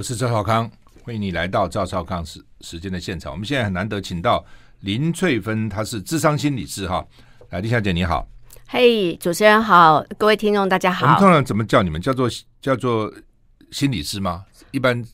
我是赵少康，欢迎你来到赵少康时时间的现场。我们现在很难得请到林翠芬，她是智商心理师哈。来，林小姐你好，嘿，主持人好，各位听众大家好。我们通常怎么叫你们？叫做叫做心理师吗？一般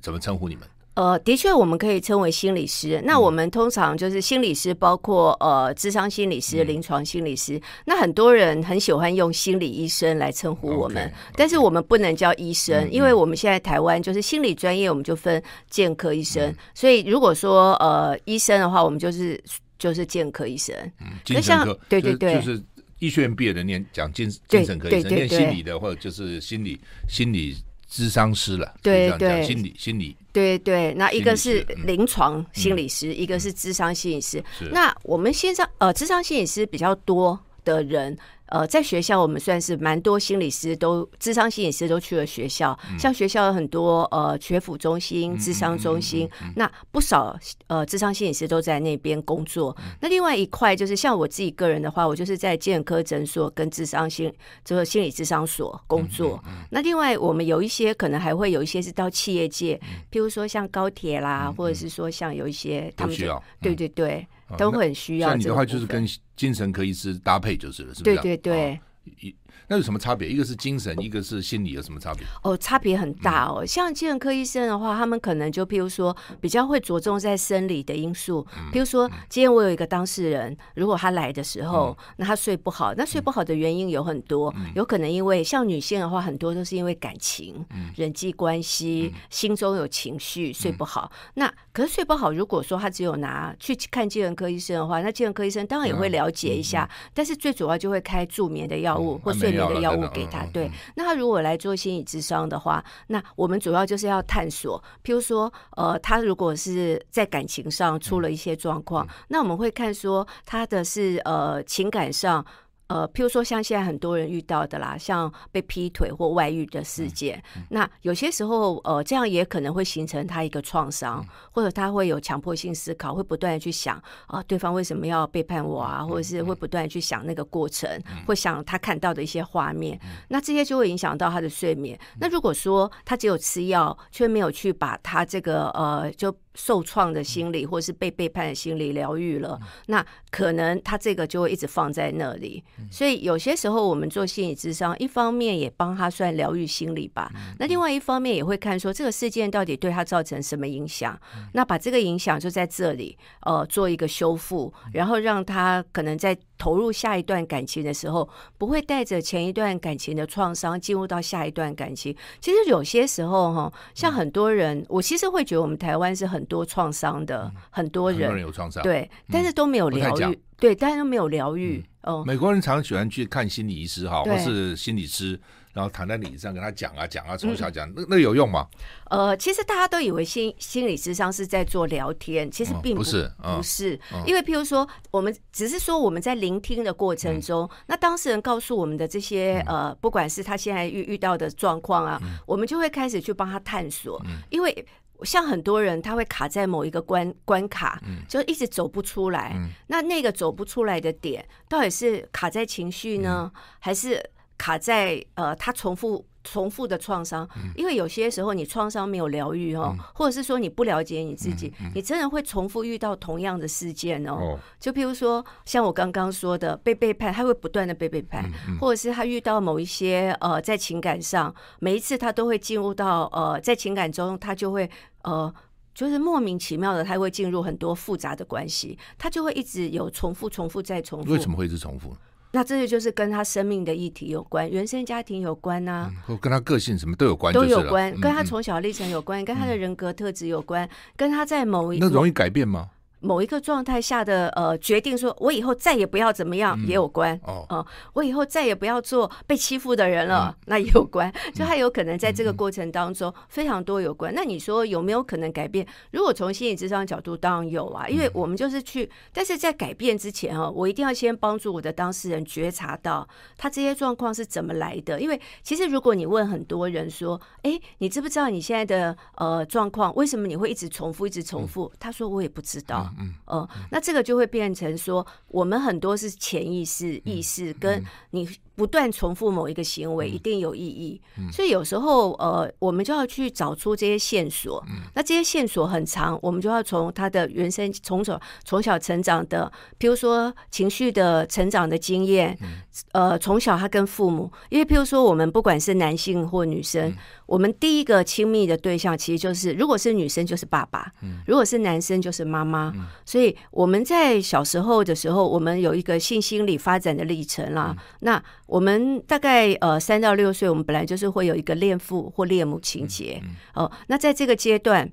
怎么称呼你们？呃，的确，我们可以称为心理师。那我们通常就是心理师，包括呃，智商心理师、临床心理师。那很多人很喜欢用心理医生来称呼我们，但是我们不能叫医生，因为我们现在台湾就是心理专业，我们就分健科医生。所以如果说呃医生的话，我们就是就是健科医生。嗯，精神科，对对对，就是医学院毕业的念讲精精神科医生，念心理的或者就是心理心理。咨商师了，对对，心理心理，对对，那一个是临床心理师，一个是智商心理师。那我们线上呃，智商心理师比较多的人。呃，在学校我们算是蛮多心理师都，智商心理师都去了学校。像学校有很多呃学府中心、智商中心，那不少呃智商心理师都在那边工作。那另外一块就是像我自己个人的话，我就是在健科诊所跟智商心就是心理智商所工作。那另外我们有一些可能还会有一些是到企业界，譬如说像高铁啦，或者是说像有一些他们需要，对对对。都很需要。像你的话，就是跟精神科医师搭配就是了，是不是？对对对。一那有什么差别？一个是精神，一个是心理，有什么差别？哦，差别很大哦。像精神科医生的话，他们可能就譬如说，比较会着重在生理的因素。譬如说，今天我有一个当事人，如果他来的时候，那他睡不好，那睡不好的原因有很多，有可能因为像女性的话，很多都是因为感情、人际关系，心中有情绪，睡不好。那可是睡不好，如果说他只有拿去看精神科医生的话，那精神科医生当然也会了解一下，但是最主要就会开助眠的药物或睡眠的药物给他。对，那他如果来做心理咨商的话，那我们主要就是要探索，譬如说，呃，他如果是在感情上出了一些状况，那我们会看说他的是呃情感上。呃，譬如说像现在很多人遇到的啦，像被劈腿或外遇的事件，嗯嗯、那有些时候呃，这样也可能会形成他一个创伤，嗯、或者他会有强迫性思考，会不断的去想啊、呃，对方为什么要背叛我啊，嗯、或者是会不断的去想那个过程，嗯、会想他看到的一些画面，嗯、那这些就会影响到他的睡眠。嗯、那如果说他只有吃药，却没有去把他这个呃就。受创的心理，或是被背叛的心理疗愈了，那可能他这个就会一直放在那里。所以有些时候我们做心理智商，一方面也帮他算疗愈心理吧，那另外一方面也会看说这个事件到底对他造成什么影响，那把这个影响就在这里呃做一个修复，然后让他可能在。投入下一段感情的时候，不会带着前一段感情的创伤进入到下一段感情。其实有些时候哈，像很多人，我其实会觉得我们台湾是很多创伤的，很多人，很多人有创伤，对，但是都没有疗愈，对，但是都没有疗愈。哦，美国人常喜欢去看心理医师哈，或是心理师。然后躺在椅子上跟他讲啊讲啊，从小讲，那那有用吗？呃，其实大家都以为心心理智商是在做聊天，其实并不是，不是。因为譬如说，我们只是说我们在聆听的过程中，那当事人告诉我们的这些呃，不管是他现在遇遇到的状况啊，我们就会开始去帮他探索。因为像很多人，他会卡在某一个关关卡，就一直走不出来。那那个走不出来的点，到底是卡在情绪呢，还是？卡在呃，他重复重复的创伤，因为有些时候你创伤没有疗愈哦，或者是说你不了解你自己，你真的会重复遇到同样的事件哦。就譬如说，像我刚刚说的被背叛，他会不断的被背叛，或者是他遇到某一些呃，在情感上，每一次他都会进入到呃，在情感中他就会呃，就是莫名其妙的他会进入很多复杂的关系，他就会一直有重复、重复再重复。为什么会一直重复？那这些就是跟他生命的议题有关，原生家庭有关啊，或跟他个性什么都有关，都有关，跟他从小历程有关，跟他的人格特质有关，跟他在某一那容易改变吗？某一个状态下的呃决定，说我以后再也不要怎么样也有关哦，呃，我以后再也不要做被欺负的人了，那也有关。就他有可能在这个过程当中非常多有关。那你说有没有可能改变？如果从心理智商角度，当然有啊，因为我们就是去，但是在改变之前哦，我一定要先帮助我的当事人觉察到他这些状况是怎么来的。因为其实如果你问很多人说，哎，你知不知道你现在的呃状况？为什么你会一直重复，一直重复？他说我也不知道。嗯，呃，那这个就会变成说，我们很多是潜意识、意识跟你。不断重复某一个行为一定有意义，嗯、所以有时候呃，我们就要去找出这些线索。嗯、那这些线索很长，我们就要从他的原生从小从小成长的，譬如说情绪的成长的经验，嗯、呃，从小他跟父母，因为譬如说我们不管是男性或女生，嗯、我们第一个亲密的对象其实就是，如果是女生就是爸爸，嗯、如果是男生就是妈妈。嗯、所以我们在小时候的时候，我们有一个性心理发展的历程啦。嗯、那我们大概呃三到六岁，我们本来就是会有一个恋父或恋母情节哦。那在这个阶段，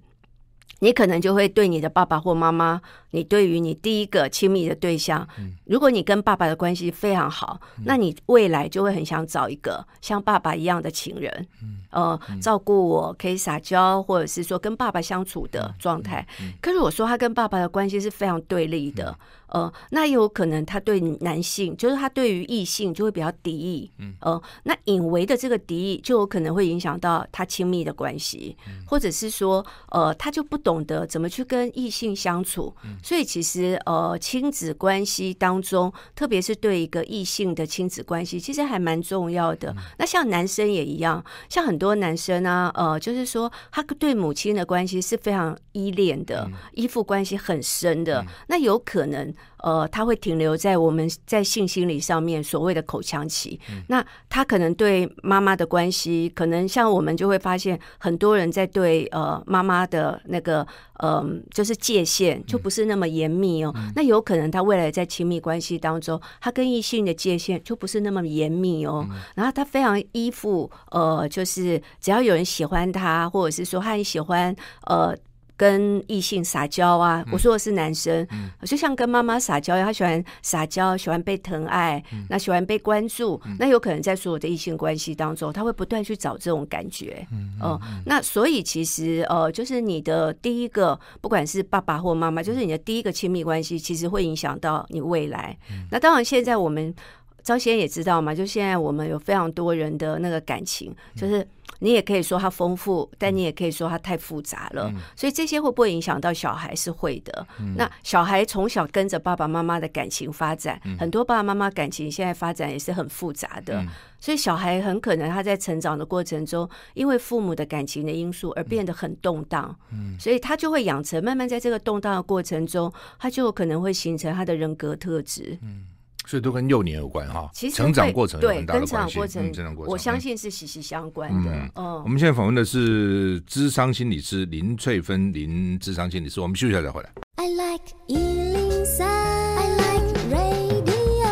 你可能就会对你的爸爸或妈妈。你对于你第一个亲密的对象，如果你跟爸爸的关系非常好，那你未来就会很想找一个像爸爸一样的情人，呃，照顾我，可以撒娇，或者是说跟爸爸相处的状态。可是我说他跟爸爸的关系是非常对立的，呃，那有可能他对男性，就是他对于异性就会比较敌意，嗯呃，那隐微的这个敌意就有可能会影响到他亲密的关系，或者是说，呃，他就不懂得怎么去跟异性相处。所以其实呃，亲子关系当中，特别是对一个异性的亲子关系，其实还蛮重要的。那像男生也一样，像很多男生啊，呃，就是说他对母亲的关系是非常依恋的，依附关系很深的。那有可能。呃，他会停留在我们在性心理上面所谓的口腔期。嗯、那他可能对妈妈的关系，可能像我们就会发现，很多人在对呃妈妈的那个嗯、呃，就是界限就不是那么严密哦。嗯、那有可能他未来在亲密关系当中，他跟异性的界限就不是那么严密哦。嗯、然后他非常依附，呃，就是只要有人喜欢他，或者是说他很喜欢呃。跟异性撒娇啊，我说的是男生，嗯、就像跟妈妈撒娇一样，他喜欢撒娇，喜欢被疼爱，嗯、那喜欢被关注，嗯、那有可能在所有的异性关系当中，他会不断去找这种感觉，嗯，那所以其实呃，就是你的第一个，不管是爸爸或妈妈，就是你的第一个亲密关系，其实会影响到你未来。嗯、那当然，现在我们昭先也知道嘛，就现在我们有非常多人的那个感情，就是。你也可以说它丰富，但你也可以说它太复杂了。嗯、所以这些会不会影响到小孩？是会的。嗯、那小孩从小跟着爸爸妈妈的感情发展，嗯、很多爸爸妈妈感情现在发展也是很复杂的。嗯、所以小孩很可能他在成长的过程中，因为父母的感情的因素而变得很动荡。嗯、所以他就会养成慢慢在这个动荡的过程中，他就可能会形成他的人格特质。嗯所以都跟幼年有关哈，其实成长过程有很大的关系。对，跟成长过程，成长过程，我相信是息息相关的。嗯，嗯，我们现在访问的是智商心理师林翠芬林智商心理师。我们休息一下再回来。I like 103, I like radio。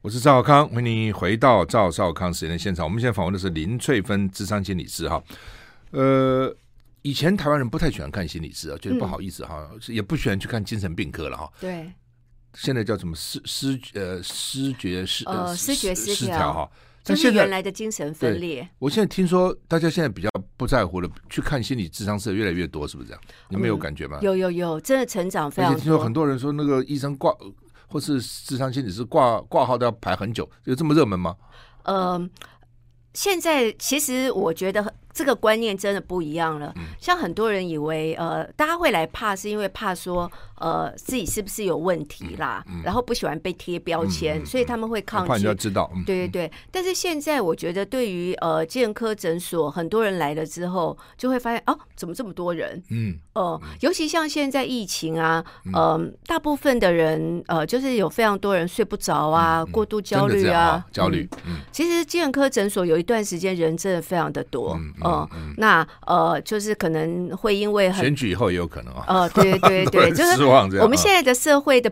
我是赵少康，欢迎你回到赵少康时间的现场。我们现在访问的是林翠芬智商心理师哈。呃，以前台湾人不太喜欢看心理师啊，觉得不好意思哈，嗯、也不喜欢去看精神病科了哈。对。现在叫什么失失呃失觉失呃失觉失调哈，但现在原来的精神分裂。我现在听说大家现在比较不在乎了，去看心理智商是越来越多，是不是这样？你们有感觉吗？有有有，真的成长非常多。听说很多人说那个医生挂或是智商心理师挂挂号都要排很久，有这么热门吗？嗯，现在其实我觉得。这个观念真的不一样了。像很多人以为，呃，大家会来怕，是因为怕说，呃，自己是不是有问题啦，然后不喜欢被贴标签，所以他们会抗拒。怕人家知道。对对对。但是现在我觉得，对于呃健科诊所，很多人来了之后，就会发现，哦，怎么这么多人？嗯。呃，尤其像现在疫情啊，嗯，大部分的人，呃，就是有非常多人睡不着啊，过度焦虑啊，焦虑。嗯。其实健科诊所有一段时间人真的非常的多。嗯，那呃，就是可能会因为很选举以后也有可能啊。呃，对对 对，就是我们现在的社会的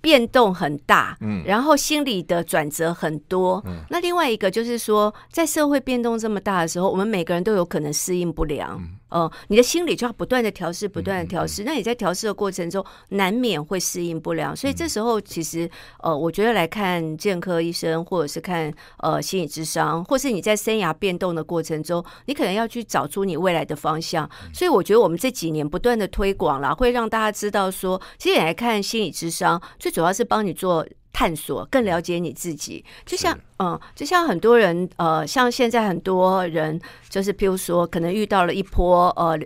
变动很大，嗯，然后心理的转折很多。嗯，那另外一个就是说，在社会变动这么大的时候，我们每个人都有可能适应不良。呃，你的心理就要不断的调试，不断的调试。嗯嗯、那你在调试的过程中，难免会适应不良。所以这时候，其实呃，我觉得来看健科医生，或者是看呃心理智商，或是你在生涯变动的过程中，你可能要去找出你未来的方向。所以我觉得我们这几年不断的推广啦，会让大家知道说，其实你来看心理智商，最主要是帮你做。探索，更了解你自己，就像是嗯，就像很多人呃，像现在很多人就是，譬如说，可能遇到了一波呃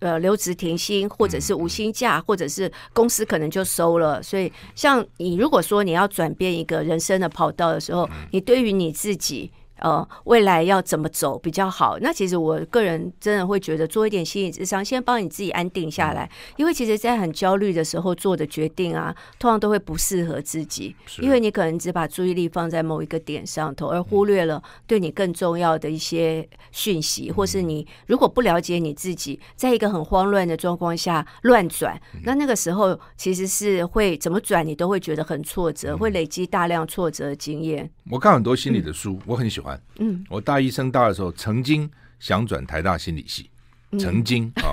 呃留职停薪，或者是无薪假，或者是公司可能就收了。所以，像你如果说你要转变一个人生的跑道的时候，你对于你自己。呃，未来要怎么走比较好？那其实我个人真的会觉得做一点心理智商，先帮你自己安定下来。因为其实，在很焦虑的时候做的决定啊，通常都会不适合自己，因为你可能只把注意力放在某一个点上头，而忽略了对你更重要的一些讯息，或是你如果不了解你自己，在一个很慌乱的状况下乱转，那那个时候其实是会怎么转，你都会觉得很挫折，会累积大量挫折的经验。我看很多心理的书，我很喜欢。嗯，我大一升大的时候，曾经想转台大心理系，曾经啊，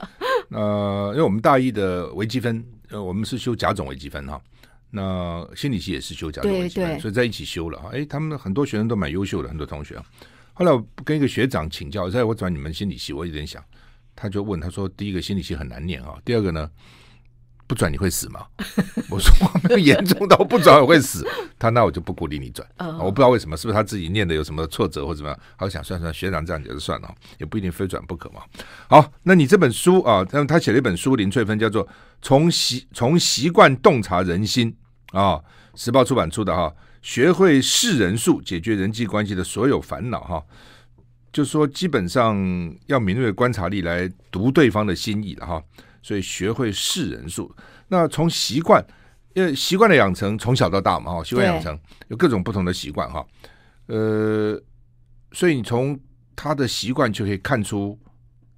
呃，因为我们大一的微积分，呃，我们是修甲种微积分哈，那心理系也是修甲种微积分，所以在一起修了哈。哎，他们很多学生都蛮优秀的，很多同学啊。后来我跟一个学长请教，在我转你们心理系，我有点想，他就问他说：第一个心理系很难念啊，第二个呢？不转你会死吗？我说我没有严重到不转我会死。他那我就不鼓励你转。我不知道为什么，是不是他自己念的有什么挫折或怎么样？他想算算学长这样讲就算了，也不一定非转不可嘛。好，那你这本书啊，他写了一本书，林翠芬叫做《从习从习惯洞察人心》啊，时报出版出的哈，学会识人数，解决人际关系的所有烦恼哈。就说基本上要敏锐的观察力来读对方的心意了哈。所以学会识人数，那从习惯，因为习惯的养成从小到大嘛，哈，习惯养成有各种不同的习惯哈，呃，所以你从他的习惯就可以看出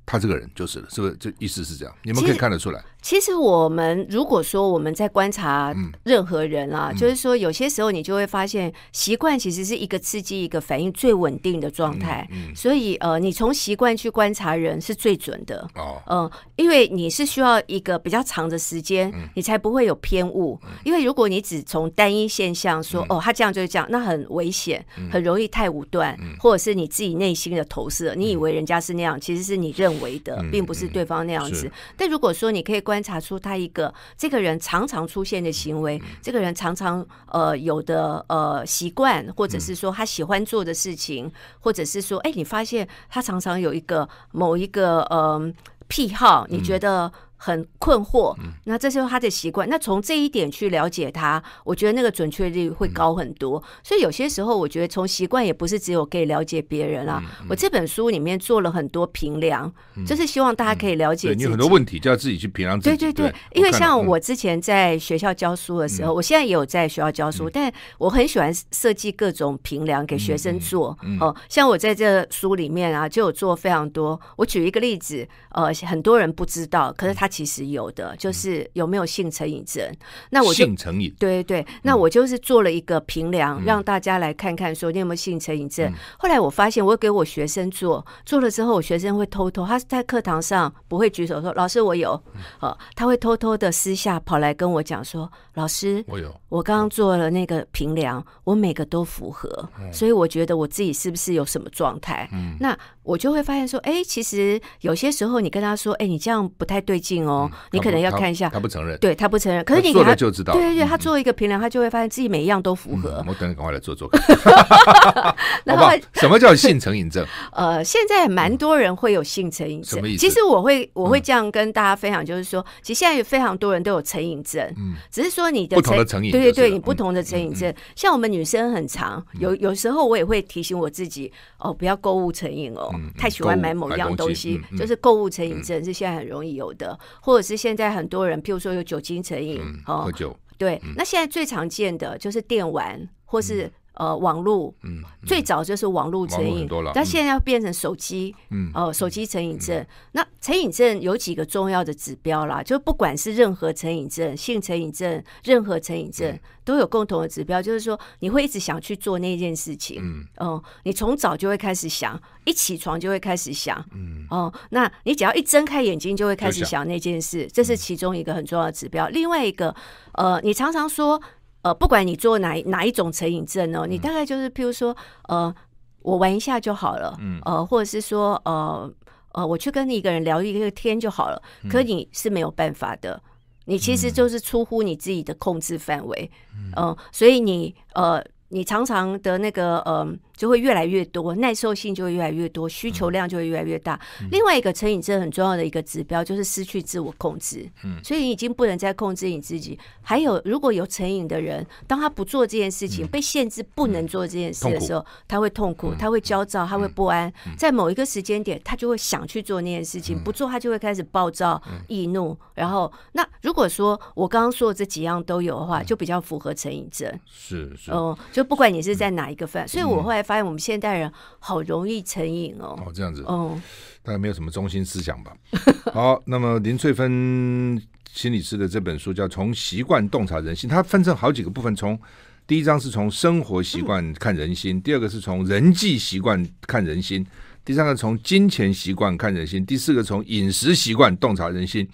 他这个人就是了，是不是？这意思是这样，你们可以看得出来。其实我们如果说我们在观察任何人啊，嗯、就是说有些时候你就会发现，习惯其实是一个刺激一个反应最稳定的状态。嗯嗯、所以呃，你从习惯去观察人是最准的。哦，呃，因为你是需要一个比较长的时间，你才不会有偏误。嗯、因为如果你只从单一现象说，嗯、哦，他这样就是这样，那很危险，很容易太武断，嗯、或者是你自己内心的投射，你以为人家是那样，其实是你认为的，并不是对方那样子。嗯嗯、但如果说你可以。观察出他一个这个人常常出现的行为，这个人常常呃有的呃习惯，或者是说他喜欢做的事情，或者是说，哎，你发现他常常有一个某一个呃癖好，你觉得？很困惑，那这是他的习惯。那从这一点去了解他，我觉得那个准确率会高很多。所以有些时候，我觉得从习惯也不是只有可以了解别人啊。我这本书里面做了很多评量，就是希望大家可以了解自己。你很多问题就要自己去评量自己。对对对，因为像我之前在学校教书的时候，我现在也有在学校教书，但我很喜欢设计各种评量给学生做。哦，像我在这书里面啊，就有做非常多。我举一个例子，呃，很多人不知道，可是他。其实有的，就是有没有性成瘾症。那我就性成瘾，对对，那我就是做了一个评量，让大家来看看，说你有没有性成瘾症。后来我发现，我给我学生做，做了之后，我学生会偷偷，他在课堂上不会举手说老师我有，呃，他会偷偷的私下跑来跟我讲说，老师我有，我刚刚做了那个评量，我每个都符合，所以我觉得我自己是不是有什么状态？那我就会发现说，哎，其实有些时候你跟他说，哎，你这样不太对劲。哦，你可能要看一下，他不承认，对他不承认。可是你做了就知道，对对对，他做一个评量，他就会发现自己每一样都符合。我等你赶快来做做看。然后什么叫性成瘾症？呃，现在蛮多人会有性成瘾症。什么意思？其实我会我会这样跟大家分享，就是说，其实现在有非常多人都有成瘾症，嗯，只是说你的不同的成瘾，对对对，你不同的成瘾症。像我们女生很常，有有时候我也会提醒我自己，哦，不要购物成瘾哦，太喜欢买某一样东西，就是购物成瘾症是现在很容易有的。或者是现在很多人，譬如说有酒精成瘾，哦，喝酒，对，那现在最常见的就是电玩，或是。呃，网络，嗯，最早就是网络成瘾，但现在要变成手机，嗯，呃，手机成瘾症。那成瘾症有几个重要的指标啦，就不管是任何成瘾症、性成瘾症、任何成瘾症，都有共同的指标，就是说你会一直想去做那件事情，嗯，哦，你从早就会开始想，一起床就会开始想，嗯，哦，那你只要一睁开眼睛就会开始想。那件事，这是其中一个很重要的指标。另外一个，呃，你常常说。呃，不管你做哪哪一种成瘾症哦，你大概就是，譬如说，呃，我玩一下就好了，嗯，呃，或者是说，呃，呃，我去跟你一个人聊一个天就好了，可你是没有办法的，你其实就是出乎你自己的控制范围，嗯，呃，所以你呃，你常常的那个呃就会越来越多，耐受性就会越来越多，需求量就会越来越大。嗯、另外一个成瘾症很重要的一个指标就是失去自我控制，嗯，所以你已经不能再控制你自己。还有，如果有成瘾的人，当他不做这件事情，嗯、被限制不能做这件事的时候，他会痛苦，他会焦躁，他会不安，在某一个时间点，他就会想去做那件事情，不做他就会开始暴躁、易怒。然后，那如果说我刚刚说的这几样都有的话，就比较符合成瘾症。是是，哦，就不管你是在哪一个范，所以我后来发现我们现代人好容易成瘾哦。哦，这样子，哦，大概没有什么中心思想吧。好，那么林翠芬心理师的这本书叫《从习惯洞察人心》，它分成好几个部分。从第一章是从生活习惯看人心，第二个是从人际习惯看人心，第三个从金钱习惯看人心，第四个从饮食习惯洞察人心，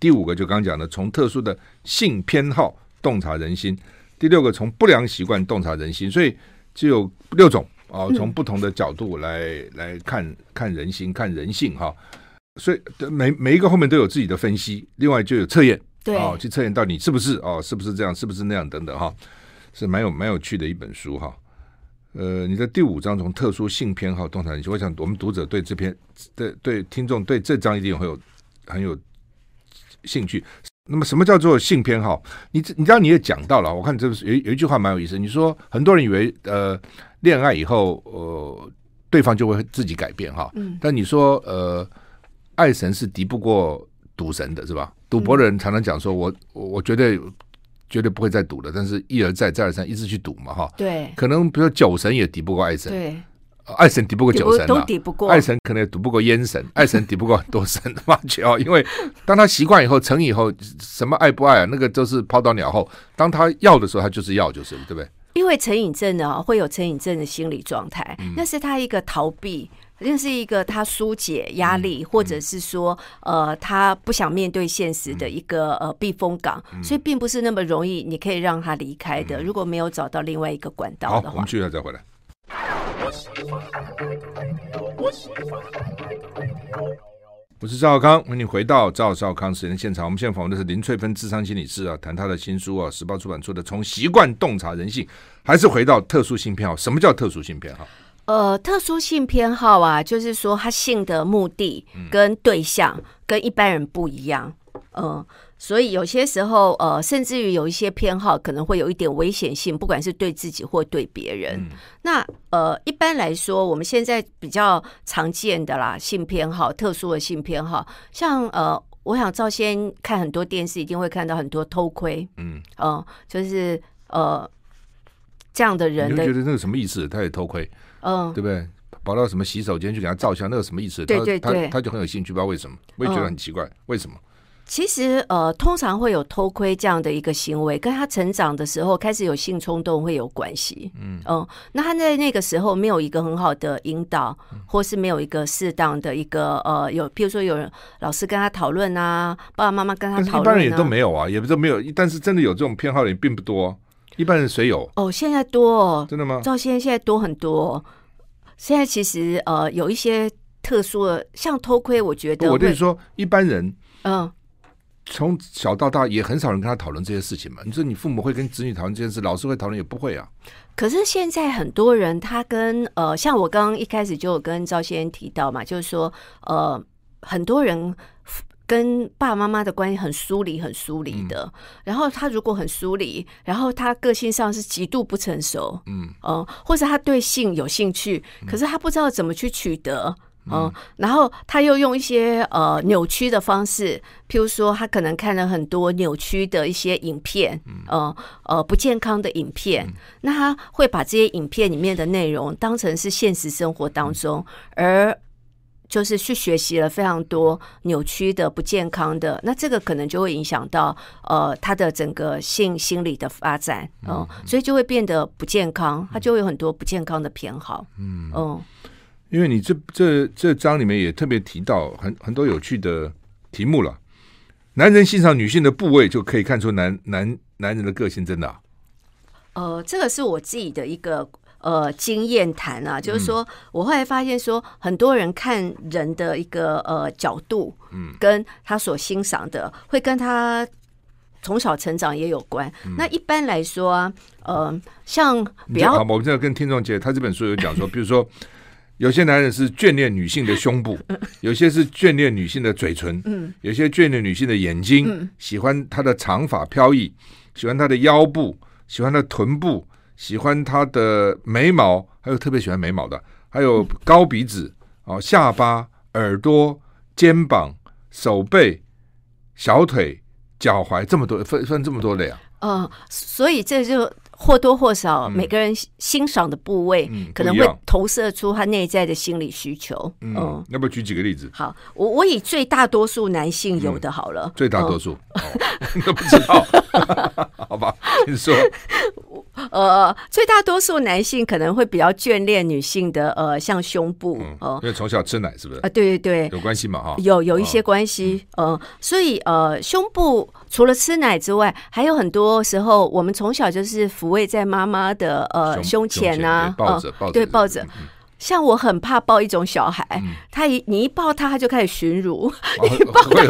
第五个就刚刚讲的从特殊的性偏好洞察人心。第六个从不良习惯洞察人心，所以就有六种啊，从不同的角度来、嗯、来看看人心、看人性哈。所以每每一个后面都有自己的分析，另外就有测验，对哦，去测验到底是不是哦，是不是这样，是不是那样等等哈，是蛮有蛮有趣的一本书哈。呃，你的第五章从特殊性偏好洞察我想我们读者对这篇对对听众对这章一定会有很有兴趣。那么，什么叫做性偏好？你你知道你也讲到了，我看这个有有一句话蛮有意思。你说很多人以为呃，恋爱以后呃，对方就会自己改变哈。嗯。但你说呃，爱神是敌不过赌神的，是吧？赌博的人常常讲说我我绝对绝对不会再赌了，但是一而再再而三一直去赌嘛哈。对。可能比如说酒神也敌不过爱神。对。爱神敌不过酒神，都敌不过。爱神可能也敌不过烟神，爱神敌不过很多神的嘛，哦，因为当他习惯以后，成以后，什么爱不爱啊，那个都是抛到脑后。当他要的时候，他就是要，就是对不对？因为成瘾症呢，会有成瘾症的心理状态，嗯、那是他一个逃避，那是一个他疏解压力，嗯、或者是说，呃，他不想面对现实的一个呃避风港，嗯、所以并不是那么容易，你可以让他离开的。嗯、如果没有找到另外一个管道的话，好，我们去了再回来。我是赵少康，欢迎你回到赵少康时间现场。我们现在访问的是林翠芬智商心理师啊，谈他的新书啊，时报出版出的《从习惯洞察人性》，还是回到特殊性偏好？什么叫特殊性偏好？呃，特殊性偏好啊，就是说他性的目的跟对象跟一般人不一样，嗯。呃所以有些时候，呃，甚至于有一些偏好可能会有一点危险性，不管是对自己或对别人。嗯、那呃，一般来说，我们现在比较常见的啦，性偏好、特殊的性偏好，像呃，我想赵先看很多电视，一定会看到很多偷窥，嗯，哦、呃，就是呃这样的人的，你觉得那个什么意思？他也偷窥，嗯、呃，对不对？跑到什么洗手间去给他照相，那个什么意思？对对对，他他，他就很有兴趣，不知道为什么，我也觉得很奇怪，呃、为什么？其实，呃，通常会有偷窥这样的一个行为，跟他成长的时候开始有性冲动会有关系。嗯，嗯，那他在那个时候没有一个很好的引导，或是没有一个适当的一个呃，有，譬如说有人老师跟他讨论啊，爸爸妈妈跟他讨论啊，一般人也都没有啊，也不是没有，但是真的有这种偏好的人并不多。一般人谁有？哦，现在多哦，真的吗？到现在现在多很多。现在其实呃，有一些特殊的，像偷窥，我觉得我跟你说，一般人，嗯。从小到大也很少人跟他讨论这些事情嘛。你说你父母会跟子女讨论这件事，老师会讨论也不会啊。可是现在很多人他跟呃，像我刚刚一开始就有跟赵先生提到嘛，就是说呃，很多人跟爸爸妈妈的关系很疏离，很疏离的。嗯、然后他如果很疏离，然后他个性上是极度不成熟，嗯或者他对性有兴趣，可是他不知道怎么去取得。嗯，然后他又用一些呃扭曲的方式，譬如说他可能看了很多扭曲的一些影片，呃呃不健康的影片，那他会把这些影片里面的内容当成是现实生活当中，而就是去学习了非常多扭曲的不健康的，那这个可能就会影响到呃他的整个性心理的发展，嗯，所以就会变得不健康，他就会有很多不健康的偏好，嗯。嗯。因为你这这这章里面也特别提到很很多有趣的题目了，男人欣赏女性的部位就可以看出男男男人的个性，真的啊？呃，这个是我自己的一个呃经验谈啊，就是说我后来发现说，很多人看人的一个呃角度，嗯，跟他所欣赏的会跟他从小成长也有关。嗯、那一般来说啊，呃，像比较，好，我们现在跟听众讲，他这本书有讲说，比如说有些男人是眷恋女性的胸部，有些是眷恋女性的嘴唇，嗯，有些眷恋女性的眼睛，嗯、喜欢她的长发飘逸，喜欢她的腰部，喜欢她的臀部，喜欢她的眉毛，还有特别喜欢眉毛的，还有高鼻子，哦，下巴、耳朵、肩膀、手背。小腿、脚踝这么多分分这么多类啊？嗯，所以这就或多或少每个人欣赏的部位，可能会投射出他内在的心理需求。嗯，嗯，要不要举几个例子？好，我我以最大多数男性有的好了。嗯、最大多数。都不知道，好吧？你说。呃，最大多数男性可能会比较眷恋女性的呃，像胸部哦，因为从小吃奶是不是？啊，对对对，有关系嘛哈，有有一些关系，呃，所以呃，胸部除了吃奶之外，还有很多时候我们从小就是抚慰在妈妈的呃胸前啊，抱着抱着，对抱着。像我很怕抱一种小孩，他一你一抱他，他就开始寻乳，你抱他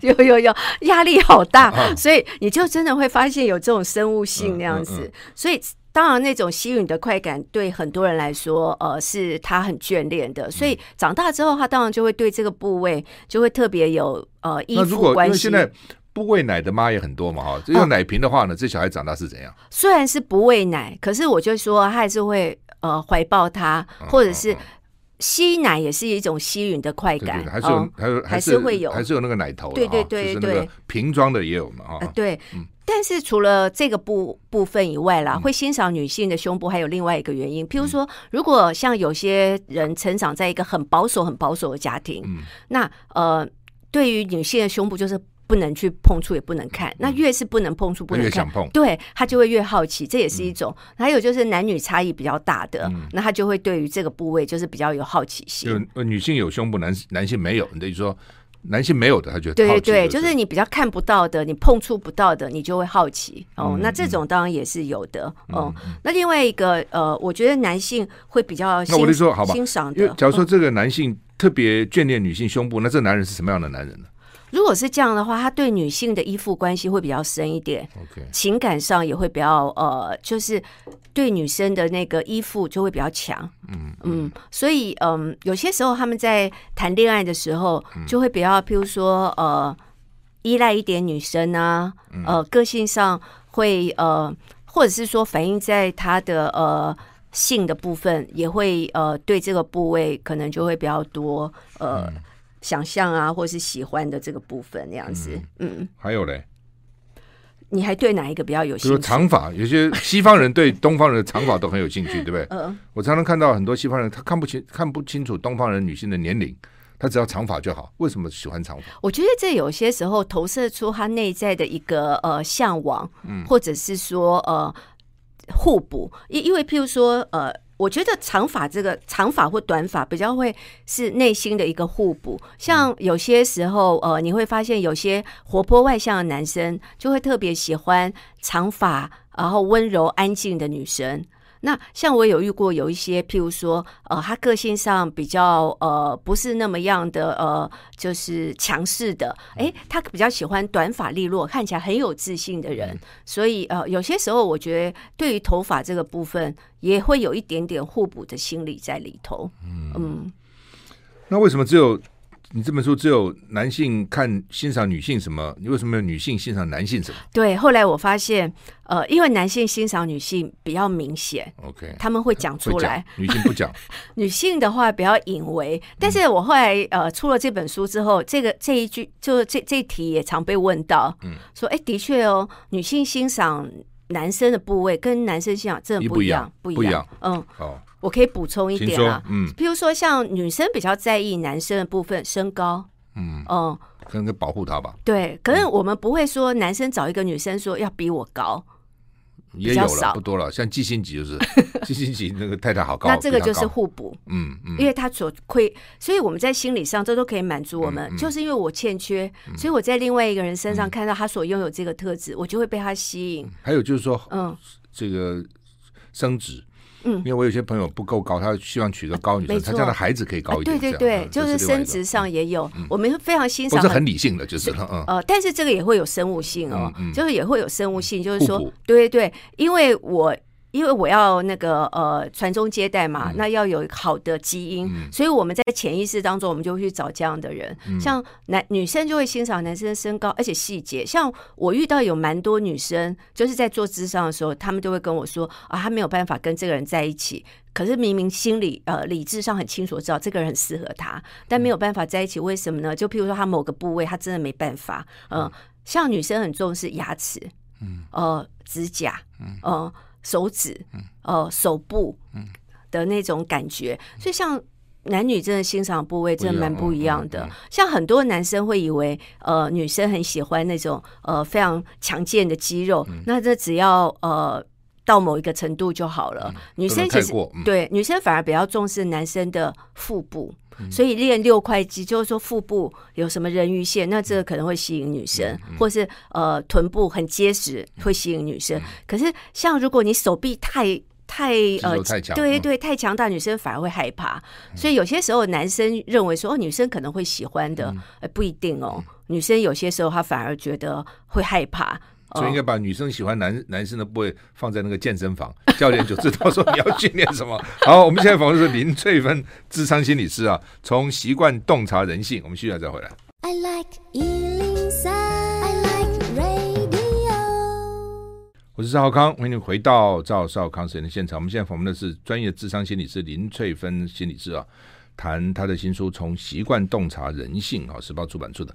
就有 有有压力好大，所以你就真的会发现有这种生物性那样子，所以。当然，那种吸引的快感对很多人来说，呃，是他很眷恋的。所以长大之后，他当然就会对这个部位就会特别有呃依附关系。因为现在不喂奶的妈也很多嘛，哈，用奶瓶的话呢，这小孩长大是怎样？虽然是不喂奶，可是我就说他还是会呃怀抱他，或者是吸奶也是一种吸吮的快感，还是有还有还是会有。还是有那个奶头，对对对对，瓶装的也有嘛，哈，对，嗯。但是除了这个部部分以外啦，会欣赏女性的胸部，还有另外一个原因。譬如说，如果像有些人成长在一个很保守、很保守的家庭，那呃，对于女性的胸部就是不能去碰触，也不能看。那越是不能碰触、不能看，对他就会越好奇，这也是一种。还有就是男女差异比较大的，那他就会对于这个部位就是比较有好奇心。就女性有胸部，男男性没有，你等于说。男性没有的，他觉得对对对，就是你比较看不到的，你碰触不到的，你就会好奇哦。那这种当然也是有的哦。那另外一个呃，我觉得男性会比较欣赏的。假如说这个男性特别眷恋女性胸部，那这男人是什么样的男人呢？如果是这样的话，他对女性的依附关系会比较深一点.情感上也会比较呃，就是对女生的那个依附就会比较强。嗯嗯，所以嗯，有些时候他们在谈恋爱的时候，就会比较，譬如说呃，依赖一点女生啊，呃，个性上会呃，或者是说反映在他的呃性的部分，也会呃，对这个部位可能就会比较多呃。嗯想象啊，或是喜欢的这个部分，那样子，嗯，嗯还有嘞，你还对哪一个比较有兴趣？比如长发，有些 西方人对东方人的长发都很有兴趣，对不对？嗯，我常常看到很多西方人，他看不清看不清楚东方人女性的年龄，他只要长发就好。为什么喜欢长发？我觉得这有些时候投射出他内在的一个呃向往，嗯，或者是说呃互补，因因为譬如说呃。我觉得长发这个长发或短发比较会是内心的一个互补，像有些时候，呃，你会发现有些活泼外向的男生就会特别喜欢长发，然后温柔安静的女生。那像我有遇过有一些，譬如说，呃，他个性上比较呃不是那么样的呃，就是强势的，诶，他比较喜欢短发利落，看起来很有自信的人。所以呃，有些时候我觉得对于头发这个部分，也会有一点点互补的心理在里头。嗯，嗯，那为什么只有？你这本书只有男性看欣赏女性什么？你为什么有女性欣赏男性什么？对，后来我发现，呃，因为男性欣赏女性比较明显，OK，他们会讲出来，女性不讲。女性的话比较隐微，但是我后来呃出了这本书之后，这个这一句就这这一题也常被问到，嗯，说哎，的确哦，女性欣赏男生的部位跟男生欣赏真的不一样，不一样，不一样，嗯，哦。我可以补充一点啊，嗯，比如说像女生比较在意男生的部分，身高，嗯。嗯，可能保护他吧。对，可是我们不会说男生找一个女生说要比我高，也有了，不多了。像季心吉就是。季心吉那个太太好高，那这个就是互补，嗯嗯，因为他所亏，所以我们在心理上这都可以满足我们，就是因为我欠缺，所以我在另外一个人身上看到他所拥有这个特质，我就会被他吸引。还有就是说，嗯，这个生殖。嗯，因为我有些朋友不够高，他希望娶个高女生，他家的孩子可以高一点。对对对，就是生殖上也有，我们非常欣赏。不是很理性的，就是嗯呃，但是这个也会有生物性哦，就是也会有生物性，就是说，对对对，因为我。因为我要那个呃传宗接代嘛，嗯、那要有好的基因，嗯、所以我们在潜意识当中，我们就会去找这样的人。嗯、像男女生就会欣赏男生的身高，而且细节。像我遇到有蛮多女生，就是在做智商的时候，他们都会跟我说啊，他没有办法跟这个人在一起，可是明明心里呃理智上很清楚知道这个人很适合他，但没有办法在一起，为什么呢？就譬如说他某个部位他真的没办法，嗯、呃，像女生很重视牙齿，嗯，呃，指甲，嗯，呃。手指，呃，手部的那种感觉，所以像男女真的欣赏部位真的蛮不一样的。像很多男生会以为，呃，女生很喜欢那种呃非常强健的肌肉，那这只要呃到某一个程度就好了。女生其实对女生反而比较重视男生的腹部。所以练六块肌，就是说腹部有什么人鱼线，那这个可能会吸引女生，或是呃臀部很结实会吸引女生。嗯、可是像如果你手臂太太呃太，对对太强大，女生反而会害怕。嗯、所以有些时候男生认为说哦女生可能会喜欢的，嗯、不一定哦。女生有些时候她反而觉得会害怕。所以应该把女生喜欢男男生的部位放在那个健身房，教练就知道说你要训练什么。好，我们现在访问的是林翠芬智商心理师啊，从习惯洞察人性。我们现在再回来。I like 103, I like radio。我是赵浩康，欢迎你回到赵少康时间的现场。我们现在访问的是专业智商心理师林翠芬心理师啊，谈他的新书《从习惯洞察人性》啊，时报出版出的。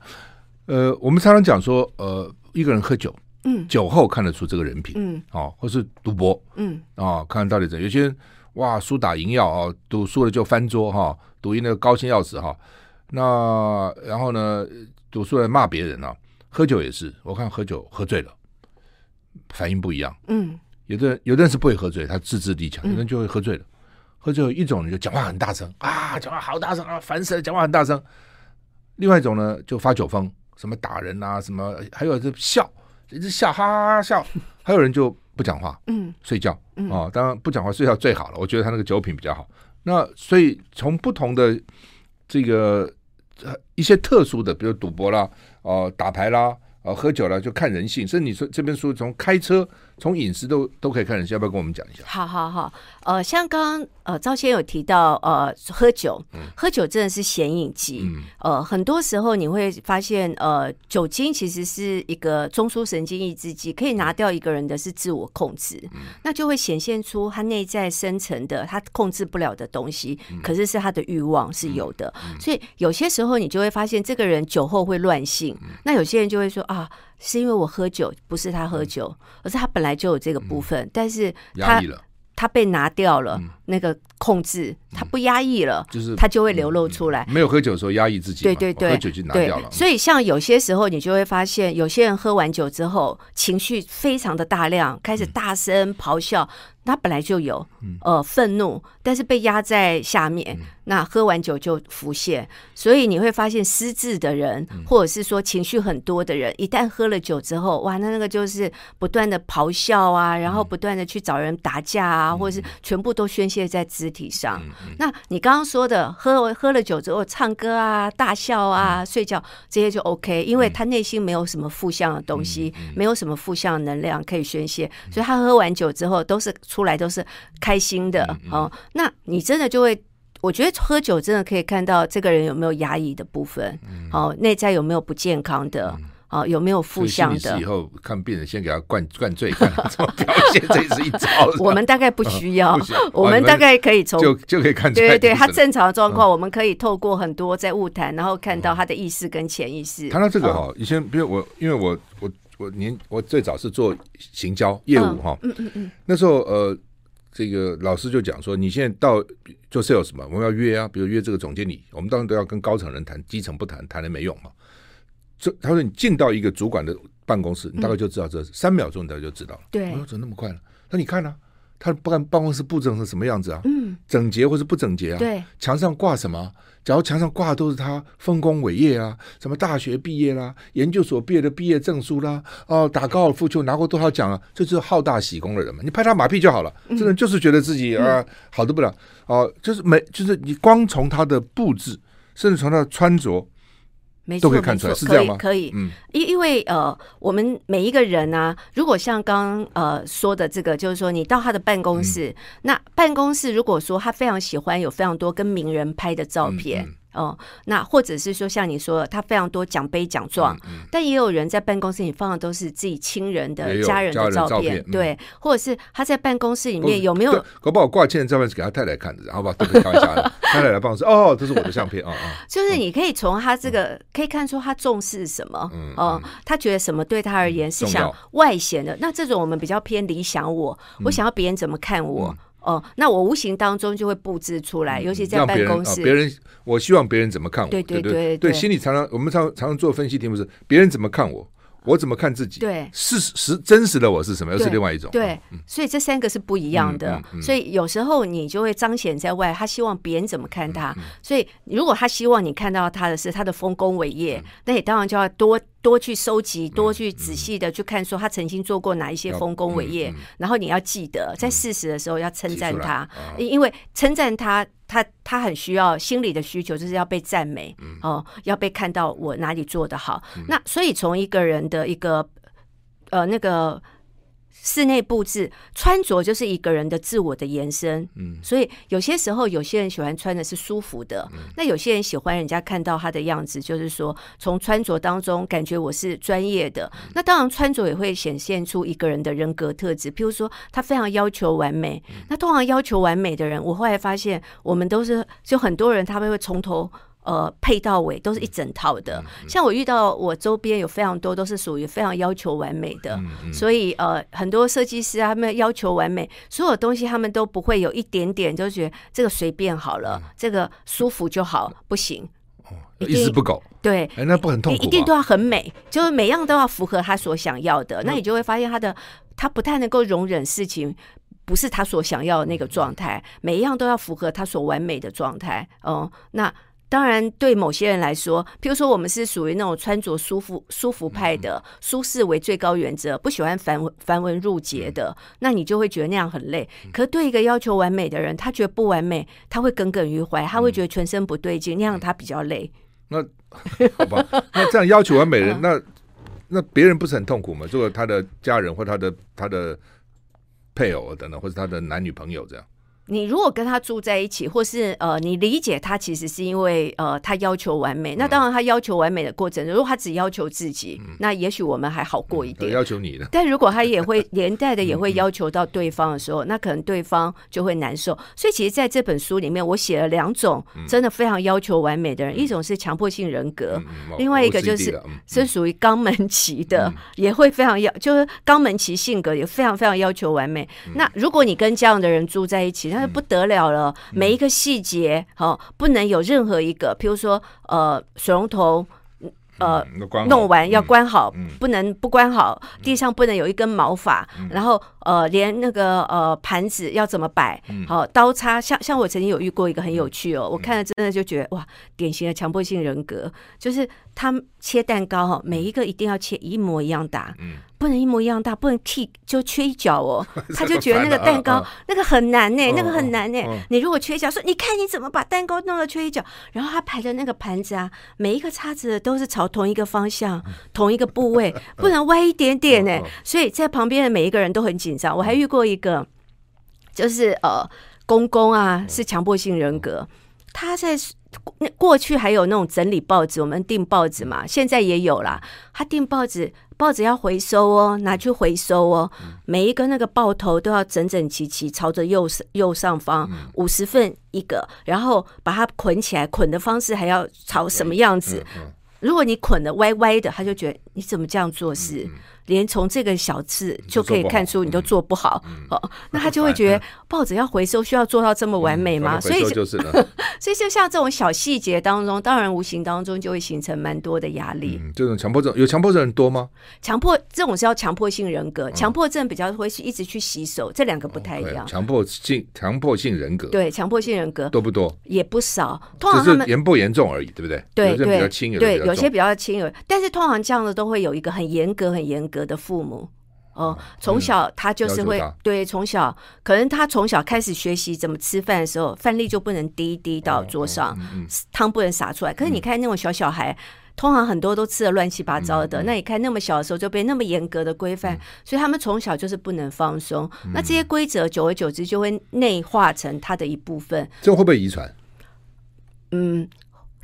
呃，我们常常讲说，呃，一个人喝酒。嗯，酒后看得出这个人品，嗯，哦，或是赌博，嗯，啊，看到底怎？有些人哇，输打赢要啊，赌输了就翻桌哈，赌赢了高兴要死哈。那然后呢，赌输了骂别人啊，喝酒也是，我看喝酒喝醉了，反应不一样。嗯，有的人有的人是不会喝醉，他自制力强，有的人就会喝醉了。喝醉一种人就讲话很大声啊，讲话好大声啊，烦死了，讲话很大声。另外一种呢，就发酒疯，什么打人啊，什么还有这笑。一直笑，哈哈哈笑，还有人就不讲话，嗯，睡觉，嗯，啊，当然不讲话睡觉最好了。我觉得他那个酒品比较好。那所以从不同的这个一些特殊的，比如赌博啦，哦，打牌啦。呃，喝酒了就看人性，所以你说这本书从开车、从饮食都都可以看人性，要不要跟我们讲一下？好好好，呃，像刚刚呃赵先有提到，呃，喝酒，嗯、喝酒真的是显影剂，嗯、呃，很多时候你会发现，呃，酒精其实是一个中枢神经抑制剂，可以拿掉一个人的是自我控制，嗯、那就会显现出他内在深层的他控制不了的东西，嗯、可是是他的欲望是有的，所以有些时候你就会发现这个人酒后会乱性，嗯、那有些人就会说啊。啊，是因为我喝酒，不是他喝酒，而是他本来就有这个部分，但是他他被拿掉了那个控制，他不压抑了，就是他就会流露出来。没有喝酒的时候压抑自己，对对对，喝酒就拿掉了。所以像有些时候，你就会发现，有些人喝完酒之后，情绪非常的大量，开始大声咆哮。他本来就有呃愤怒，但是被压在下面，那喝完酒就浮现。所以你会发现失智的人，或者是说情绪很多的人，一旦喝了酒之后，哇，那那个就是不断的咆哮啊，然后不断的去找人打架啊，或者是全部都宣泄在肢体上。那你刚刚说的喝喝了酒之后唱歌啊、大笑啊、睡觉这些就 OK，因为他内心没有什么负向的东西，没有什么负向的能量可以宣泄，所以他喝完酒之后都是。出来都是开心的哦，那你真的就会，我觉得喝酒真的可以看到这个人有没有压抑的部分，哦，内在有没有不健康的，哦，有没有负向的。以后看病人先给他灌灌醉，看怎么表现，这是一招。我们大概不需要，我们大概可以从就就可以看出来，对对对，他正常的状况，我们可以透过很多在物谈，然后看到他的意识跟潜意识。谈到这个哈，以前比如我，因为我我。我年我最早是做行销业务哈，嗯嗯嗯，那时候呃，这个老师就讲说，你现在到做 sales 嘛，我们要约啊，比如约这个总经理，我们当然都要跟高层人谈，基层不谈，谈了没用嘛。这他说你进到一个主管的办公室，你大概就知道这三秒钟，你大概就知道了。对，我说怎么那么快了？那你看呢？他办办公室布置成什么样子啊？嗯，整洁或是不整洁啊？对，墙上挂什么？假如墙上挂的都是他丰功伟业啊，什么大学毕业啦、研究所毕业的毕业证书啦，哦，打高尔夫球拿过多少奖啊？这就是好大喜功的人嘛。你拍他马屁就好了，这人就是觉得自己、嗯、啊好的不了哦，就是没，就是你光从他的布置，甚至从他的穿着。没错，都可以看出来，是这样吗？可以，嗯，因因为呃，我们每一个人呢、啊，如果像刚刚呃说的这个，就是说你到他的办公室，嗯、那办公室如果说他非常喜欢有非常多跟名人拍的照片。嗯嗯哦，那或者是说像你说的，他非常多奖杯奖状，嗯嗯、但也有人在办公室里放的都是自己亲人的家人的照片，照片嗯、对，或者是他在办公室里面有没有？搞不好挂件的照片是给他太太看的，好吧？都可以开玩笑，太太来办公室，哦，这是我的相片啊啊！哦哦、就是你可以从他这个、嗯、可以看出他重视什么，嗯，哦，他觉得什么对他而言是想外显的，那这种我们比较偏理想我，我想要别人怎么看我。嗯哦，那我无形当中就会布置出来，尤其在办公室。别人，我希望别人怎么看我？对对对对，心里常常我们常常常做分析题目是别人怎么看我，我怎么看自己？对，事实真实的我是什么？又是另外一种。对，所以这三个是不一样的。所以有时候你就会彰显在外，他希望别人怎么看他。所以如果他希望你看到他的是他的丰功伟业，那你当然就要多。多去收集，多去仔细的去看，说他曾经做过哪一些丰功伟业，然后你要记得，在事实的时候要称赞他，因为称赞他，他他很需要心理的需求，就是要被赞美哦，要被看到我哪里做得好。那所以从一个人的一个呃那个。室内布置、穿着就是一个人的自我的延伸，嗯，所以有些时候有些人喜欢穿的是舒服的，嗯、那有些人喜欢人家看到他的样子，就是说从穿着当中感觉我是专业的。嗯、那当然穿着也会显现出一个人的人格特质，譬如说他非常要求完美。嗯、那通常要求完美的人，我后来发现我们都是就很多人他们会从头。呃，配到尾都是一整套的。像我遇到我周边有非常多都是属于非常要求完美的，所以呃，很多设计师他们要求完美，所有东西他们都不会有一点点就觉得这个随便好了，这个舒服就好，不行，一丝不苟。对，哎，那不很痛苦？一定都要很美，就是每样都要符合他所想要的。那你就会发现他的他不太能够容忍事情不是他所想要的那个状态，每一样都要符合他所完美的状态。哦，那。当然，对某些人来说，譬如说我们是属于那种穿着舒服、舒服派的，舒适为最高原则，不喜欢繁文繁文缛节的，那你就会觉得那样很累。可对一个要求完美的人，他觉得不完美，他会耿耿于怀，他会觉得全身不对劲，那样他比较累。那 好吧，那这样要求完美的人，那那别人不是很痛苦吗？如果他的家人或他的他的配偶等等，或者他的男女朋友这样。你如果跟他住在一起，或是呃，你理解他其实是因为呃，他要求完美。那当然，他要求完美的过程，如果他只要求自己，那也许我们还好过一点。要求你的，但如果他也会连带的也会要求到对方的时候，那可能对方就会难受。所以，其实在这本书里面，我写了两种真的非常要求完美的人，一种是强迫性人格，另外一个就是是属于肛门期的，也会非常要，就是肛门期性格也非常非常要求完美。那如果你跟这样的人住在一起，那不得了了，每一个细节，哦，不能有任何一个，譬如说，呃，水龙头。呃，弄完要关好，不能不关好。地上不能有一根毛发，然后呃，连那个呃盘子要怎么摆，好刀叉，像像我曾经有遇过一个很有趣哦，我看了真的就觉得哇，典型的强迫性人格，就是他切蛋糕哈，每一个一定要切一模一样大，不能一模一样大，不能剔就缺一角哦，他就觉得那个蛋糕那个很难呢，那个很难呢。你如果缺一角，说你看你怎么把蛋糕弄得缺一角，然后他排的那个盘子啊，每一个叉子都是朝。同一个方向，同一个部位，不能歪一点点呢。所以在旁边的每一个人都很紧张。我还遇过一个，就是呃，公公啊，是强迫性人格。他在那过去还有那种整理报纸，我们订报纸嘛，现在也有啦。他订报纸，报纸要回收哦，拿去回收哦。每一个那个报头都要整整齐齐，朝着右右上方，五十份一个，然后把它捆起来，捆的方式还要朝什么样子？如果你捆的歪歪的，他就觉得你怎么这样做事？连从这个小字就可以看出你都做不好，哦，那他就会觉得 报纸要回收需要做到这么完美吗？所以就是，所以就像这种小细节当中，当然无形当中就会形成蛮多的压力。这种强迫症有强迫症人多吗？强迫这种是要强迫性人格，强迫症比较会一直去洗手，这两个不太一样。强迫性强迫性人格，对，强迫性人格多不多？也不少，通常他们严不严重而已，对不对？对对对，有些比较轻，有但是通常这样的都会有一个很严格、很严格的父母。哦，从小他就是会对，从小可能他从小开始学习怎么吃饭的时候，饭粒就不能滴滴到桌上，汤不能洒出来。可是你看那种小小孩，通常很多都吃的乱七八糟的。那你看那么小的时候就被那么严格的规范，所以他们从小就是不能放松。那这些规则久而久之就会内化成他的一部分。这会不会遗传？嗯，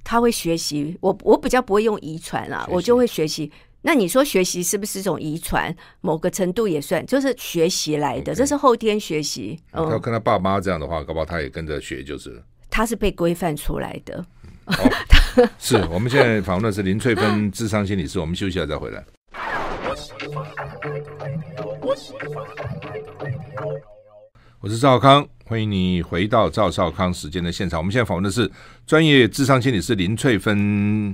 他会学习。我我比较不会用遗传啊，我就会学习。那你说学习是不是一种遗传？某个程度也算，就是学习来的，这是后天学习。嗯，他跟他爸妈这样的话，搞不好他也跟着学就是了。他是被规范出来的。好，是我们现在访问的是林翠芬智商心理师，我们休息一下再回来。我是赵康，欢迎你回到赵少康时间的现场。我们现在访问的是专业智商心理师林翠芬。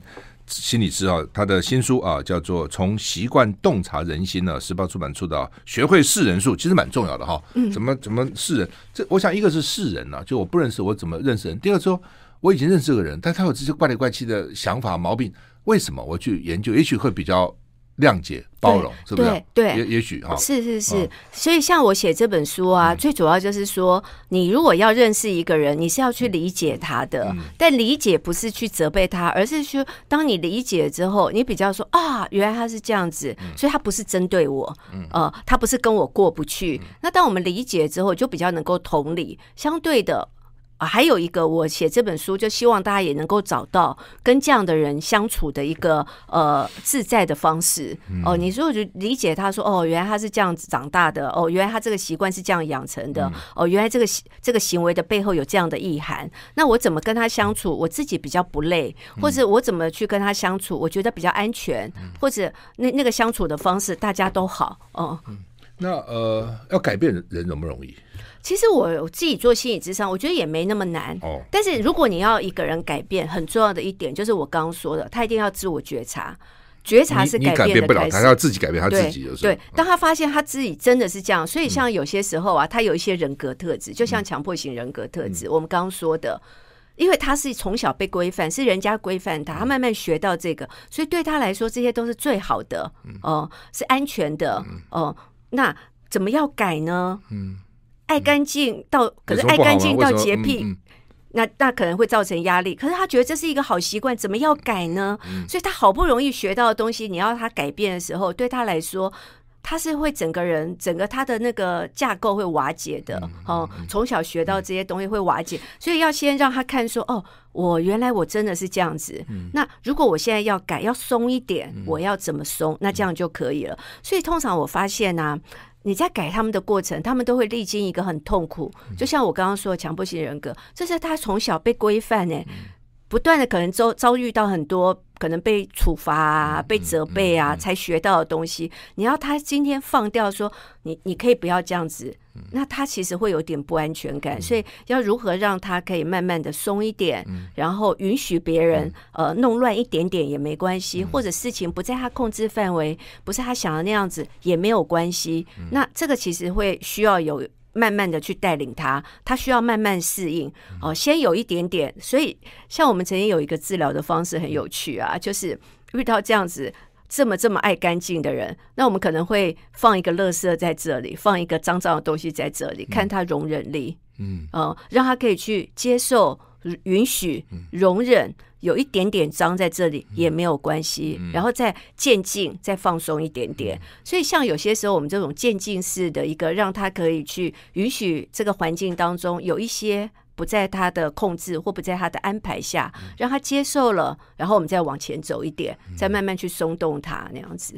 心理师啊，他的新书啊叫做《从习惯洞察人心》呢，时报出版出的《学会识人术》，其实蛮重要的哈。怎么怎么识人？这我想一个是识人呢、啊，就我不认识我怎么认识人。第二个说我已经认识这个人，但他有这些怪里怪气的想法毛病，为什么我去研究？也许会比较。谅解、包容，是不是？对，也也许哈，是是是。所以像我写这本书啊，最主要就是说，你如果要认识一个人，你是要去理解他的。但理解不是去责备他，而是说，当你理解之后，你比较说啊，原来他是这样子，所以他不是针对我，呃，他不是跟我过不去。那当我们理解之后，就比较能够同理，相对的。啊，还有一个，我写这本书就希望大家也能够找到跟这样的人相处的一个呃自在的方式。哦，你如果就理解他说，哦，原来他是这样子长大的，哦，原来他这个习惯是这样养成的，哦，原来这个这个行为的背后有这样的意涵。那我怎么跟他相处，我自己比较不累，或者我怎么去跟他相处，我觉得比较安全，或者那那个相处的方式大家都好。哦，那呃，要改变人容不容易？其实我自己做心理智商，我觉得也没那么难。哦，但是如果你要一个人改变，很重要的一点就是我刚刚说的，他一定要自我觉察。觉察是改变不了，他要自己改变他自己。对，对，当他发现他自己真的是这样，所以像有些时候啊，他有一些人格特质，就像强迫型人格特质。我们刚刚说的，因为他是从小被规范，是人家规范他，他慢慢学到这个，所以对他来说这些都是最好的。哦，是安全的。哦，那怎么要改呢？嗯。爱干净到，可是爱干净到洁癖，嗯嗯、那那可能会造成压力。可是他觉得这是一个好习惯，怎么要改呢？嗯、所以他好不容易学到的东西，你要他改变的时候，对他来说，他是会整个人整个他的那个架构会瓦解的。嗯、哦，从小学到这些东西会瓦解，所以要先让他看说，哦，我原来我真的是这样子。嗯、那如果我现在要改，要松一点，我要怎么松？那这样就可以了。所以通常我发现呢、啊。你在改他们的过程，他们都会历经一个很痛苦，就像我刚刚说的强迫性人格，这是他从小被规范呢，不断的可能遭遭遇到很多可能被处罚啊、被责备啊，才学到的东西。你要他今天放掉说，你你可以不要这样子。那他其实会有点不安全感，所以要如何让他可以慢慢的松一点，然后允许别人呃弄乱一点点也没关系，或者事情不在他控制范围，不是他想的那样子也没有关系。那这个其实会需要有慢慢的去带领他，他需要慢慢适应哦，先有一点点。所以像我们曾经有一个治疗的方式很有趣啊，就是遇到这样子。这么这么爱干净的人，那我们可能会放一个垃圾在这里，放一个脏脏的东西在这里，看他容忍力，嗯，呃，让他可以去接受、允许、容忍，有一点点脏在这里也没有关系，然后再渐进，再放松一点点。所以，像有些时候我们这种渐进式的一个，让他可以去允许这个环境当中有一些。不在他的控制或不在他的安排下，让他接受了，然后我们再往前走一点，再慢慢去松动他那样子。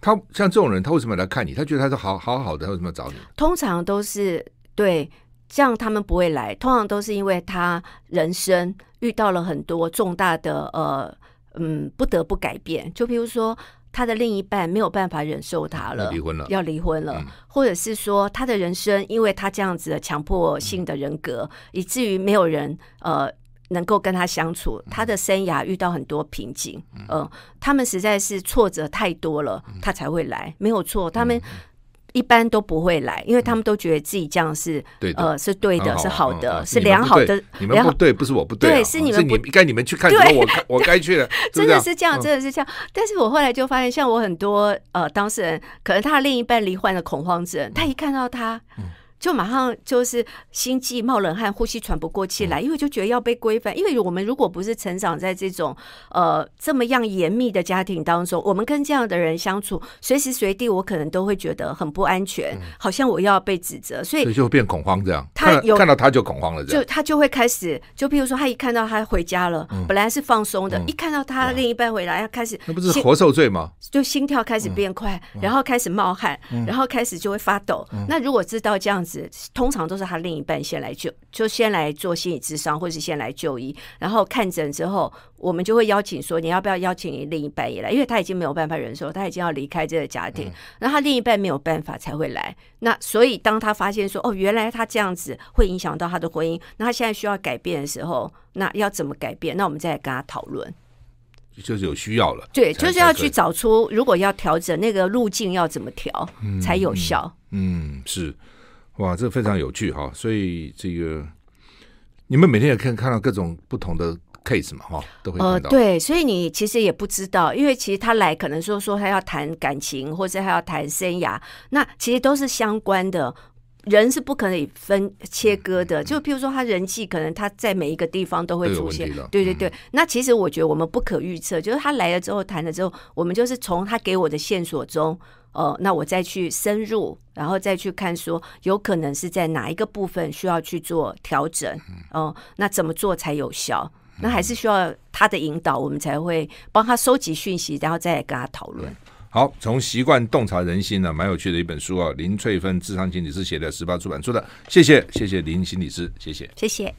他像这种人，他为什么来看你？他觉得他是好好好的，他为什么要找你？通常都是对，这样他们不会来。通常都是因为他人生遇到了很多重大的呃嗯不得不改变。就比如说他的另一半没有办法忍受他了，离婚了，要离婚了，嗯、或者是说他的人生因为他这样子的强迫性的人格，嗯、以至于没有人呃能够跟他相处，他的生涯遇到很多瓶颈，嗯、呃，他们实在是挫折太多了，他才会来，没有错，他们。嗯一般都不会来，因为他们都觉得自己这样是呃是对的，是好的，是良好的。你们不对，不是我不对，对，是你们不该你们去看，我我该去了。真的是这样，真的是这样。但是我后来就发现，像我很多呃当事人，可能他的另一半罹患了恐慌症，他一看到他。就马上就是心悸、冒冷汗、呼吸喘不过气来，因为就觉得要被规范。因为我们如果不是成长在这种呃这么样严密的家庭当中，我们跟这样的人相处，随时随地我可能都会觉得很不安全，好像我要被指责，所以就会变恐慌这样。他有看到他就恐慌了，就他就会开始，就譬如说他一看到他回家了，本来是放松的，一看到他另一半回来，要开始那不是活受罪吗？就心跳开始变快，然后开始冒汗，然后开始就会发抖。那如果知道这样子。通常都是他另一半先来就就先来做心理咨商，或者是先来就医，然后看诊之后，我们就会邀请说，你要不要邀请你另一半也来？因为他已经没有办法忍受，他已经要离开这个家庭，那、嗯、他另一半没有办法才会来。那所以当他发现说，哦，原来他这样子会影响到他的婚姻，那他现在需要改变的时候，那要怎么改变？那我们再来跟他讨论。就是有需要了，对，就是要去找出如果要调整那个路径要怎么调、嗯、才有效。嗯，嗯，是。哇，这非常有趣哈！所以这个你们每天也可以看到各种不同的 case 嘛，哈，都会看到。呃，对，所以你其实也不知道，因为其实他来可能说说他要谈感情，或者他要谈生涯，那其实都是相关的。人是不可以分切割的，就譬如说他人际，可能他在每一个地方都会出现。对对对，嗯、那其实我觉得我们不可预测，就是他来了之后谈了之后，我们就是从他给我的线索中。哦、呃，那我再去深入，然后再去看说，有可能是在哪一个部分需要去做调整，哦、呃，那怎么做才有效？那还是需要他的引导，我们才会帮他收集讯息，然后再来跟他讨论。好，从习惯洞察人心呢，蛮有趣的一本书啊，林翠芬智商心理师写的，十八出版出的，谢谢，谢谢林心理师，谢谢，谢谢。